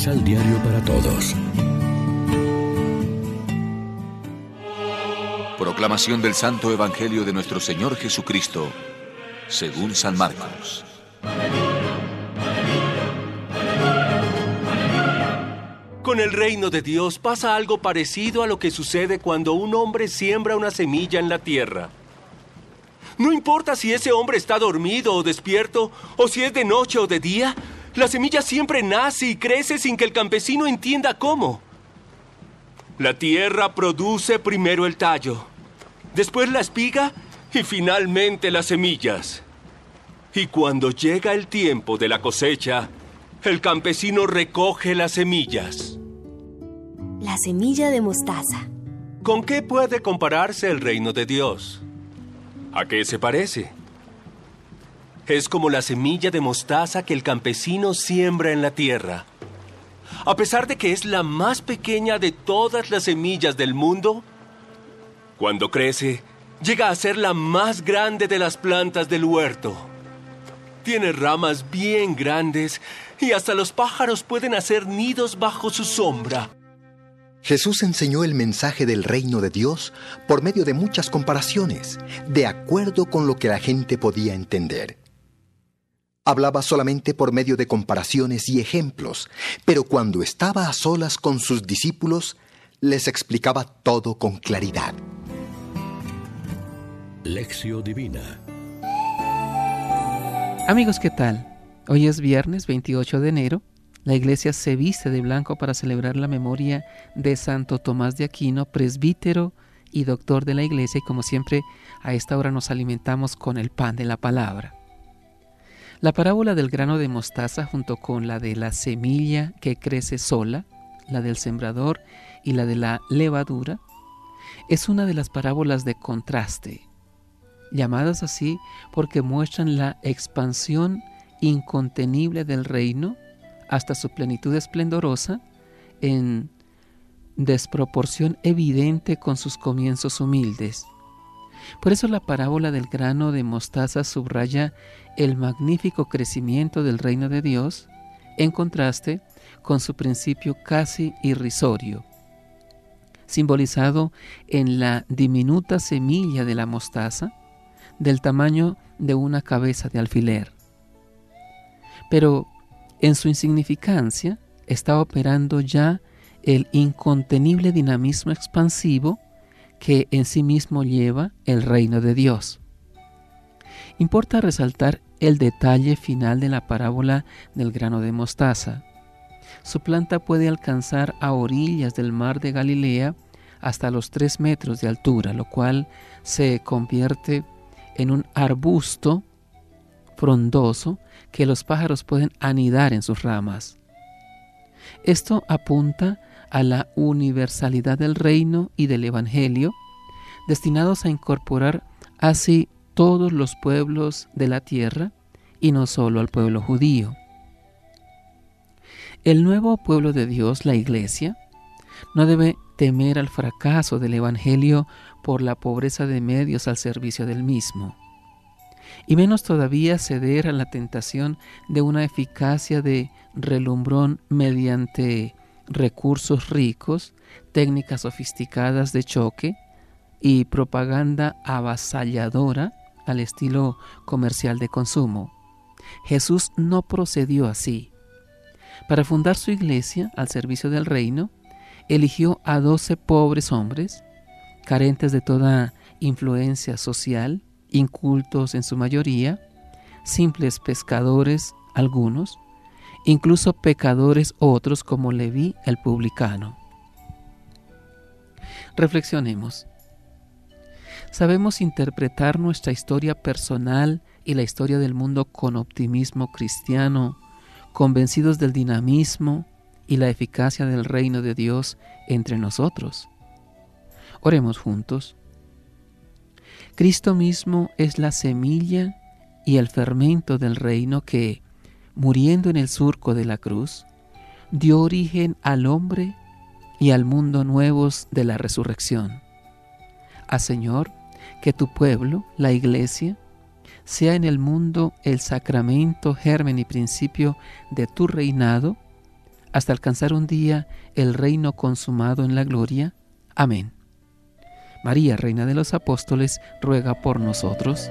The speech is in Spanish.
Misal Diario para Todos. Proclamación del Santo Evangelio de nuestro Señor Jesucristo, según San Marcos. Con el reino de Dios pasa algo parecido a lo que sucede cuando un hombre siembra una semilla en la tierra. No importa si ese hombre está dormido o despierto, o si es de noche o de día, la semilla siempre nace y crece sin que el campesino entienda cómo. La tierra produce primero el tallo, después la espiga y finalmente las semillas. Y cuando llega el tiempo de la cosecha, el campesino recoge las semillas. La semilla de mostaza. ¿Con qué puede compararse el reino de Dios? ¿A qué se parece? Es como la semilla de mostaza que el campesino siembra en la tierra. A pesar de que es la más pequeña de todas las semillas del mundo, cuando crece, llega a ser la más grande de las plantas del huerto. Tiene ramas bien grandes y hasta los pájaros pueden hacer nidos bajo su sombra. Jesús enseñó el mensaje del reino de Dios por medio de muchas comparaciones, de acuerdo con lo que la gente podía entender. Hablaba solamente por medio de comparaciones y ejemplos, pero cuando estaba a solas con sus discípulos, les explicaba todo con claridad. Lección Divina Amigos, ¿qué tal? Hoy es viernes 28 de enero. La iglesia se viste de blanco para celebrar la memoria de Santo Tomás de Aquino, presbítero y doctor de la iglesia, y como siempre, a esta hora nos alimentamos con el pan de la palabra. La parábola del grano de mostaza junto con la de la semilla que crece sola, la del sembrador y la de la levadura, es una de las parábolas de contraste, llamadas así porque muestran la expansión incontenible del reino hasta su plenitud esplendorosa en desproporción evidente con sus comienzos humildes. Por eso la parábola del grano de mostaza subraya el magnífico crecimiento del reino de Dios en contraste con su principio casi irrisorio, simbolizado en la diminuta semilla de la mostaza del tamaño de una cabeza de alfiler. Pero en su insignificancia está operando ya el incontenible dinamismo expansivo que en sí mismo lleva el reino de Dios. Importa resaltar el detalle final de la parábola del grano de mostaza. Su planta puede alcanzar a orillas del mar de Galilea hasta los tres metros de altura, lo cual se convierte en un arbusto frondoso que los pájaros pueden anidar en sus ramas. Esto apunta a la universalidad del reino y del Evangelio, destinados a incorporar así todos los pueblos de la tierra y no solo al pueblo judío. El nuevo pueblo de Dios, la Iglesia, no debe temer al fracaso del Evangelio por la pobreza de medios al servicio del mismo, y menos todavía ceder a la tentación de una eficacia de relumbrón mediante recursos ricos, técnicas sofisticadas de choque y propaganda avasalladora al estilo comercial de consumo. Jesús no procedió así. Para fundar su iglesia al servicio del reino, eligió a doce pobres hombres, carentes de toda influencia social, incultos en su mayoría, simples pescadores algunos, incluso pecadores otros como Leví el publicano. Reflexionemos. ¿Sabemos interpretar nuestra historia personal y la historia del mundo con optimismo cristiano, convencidos del dinamismo y la eficacia del reino de Dios entre nosotros? Oremos juntos. Cristo mismo es la semilla y el fermento del reino que, muriendo en el surco de la cruz, dio origen al hombre y al mundo nuevos de la resurrección. A Señor, que tu pueblo, la iglesia, sea en el mundo el sacramento, germen y principio de tu reinado, hasta alcanzar un día el reino consumado en la gloria. Amén. María, Reina de los Apóstoles, ruega por nosotros.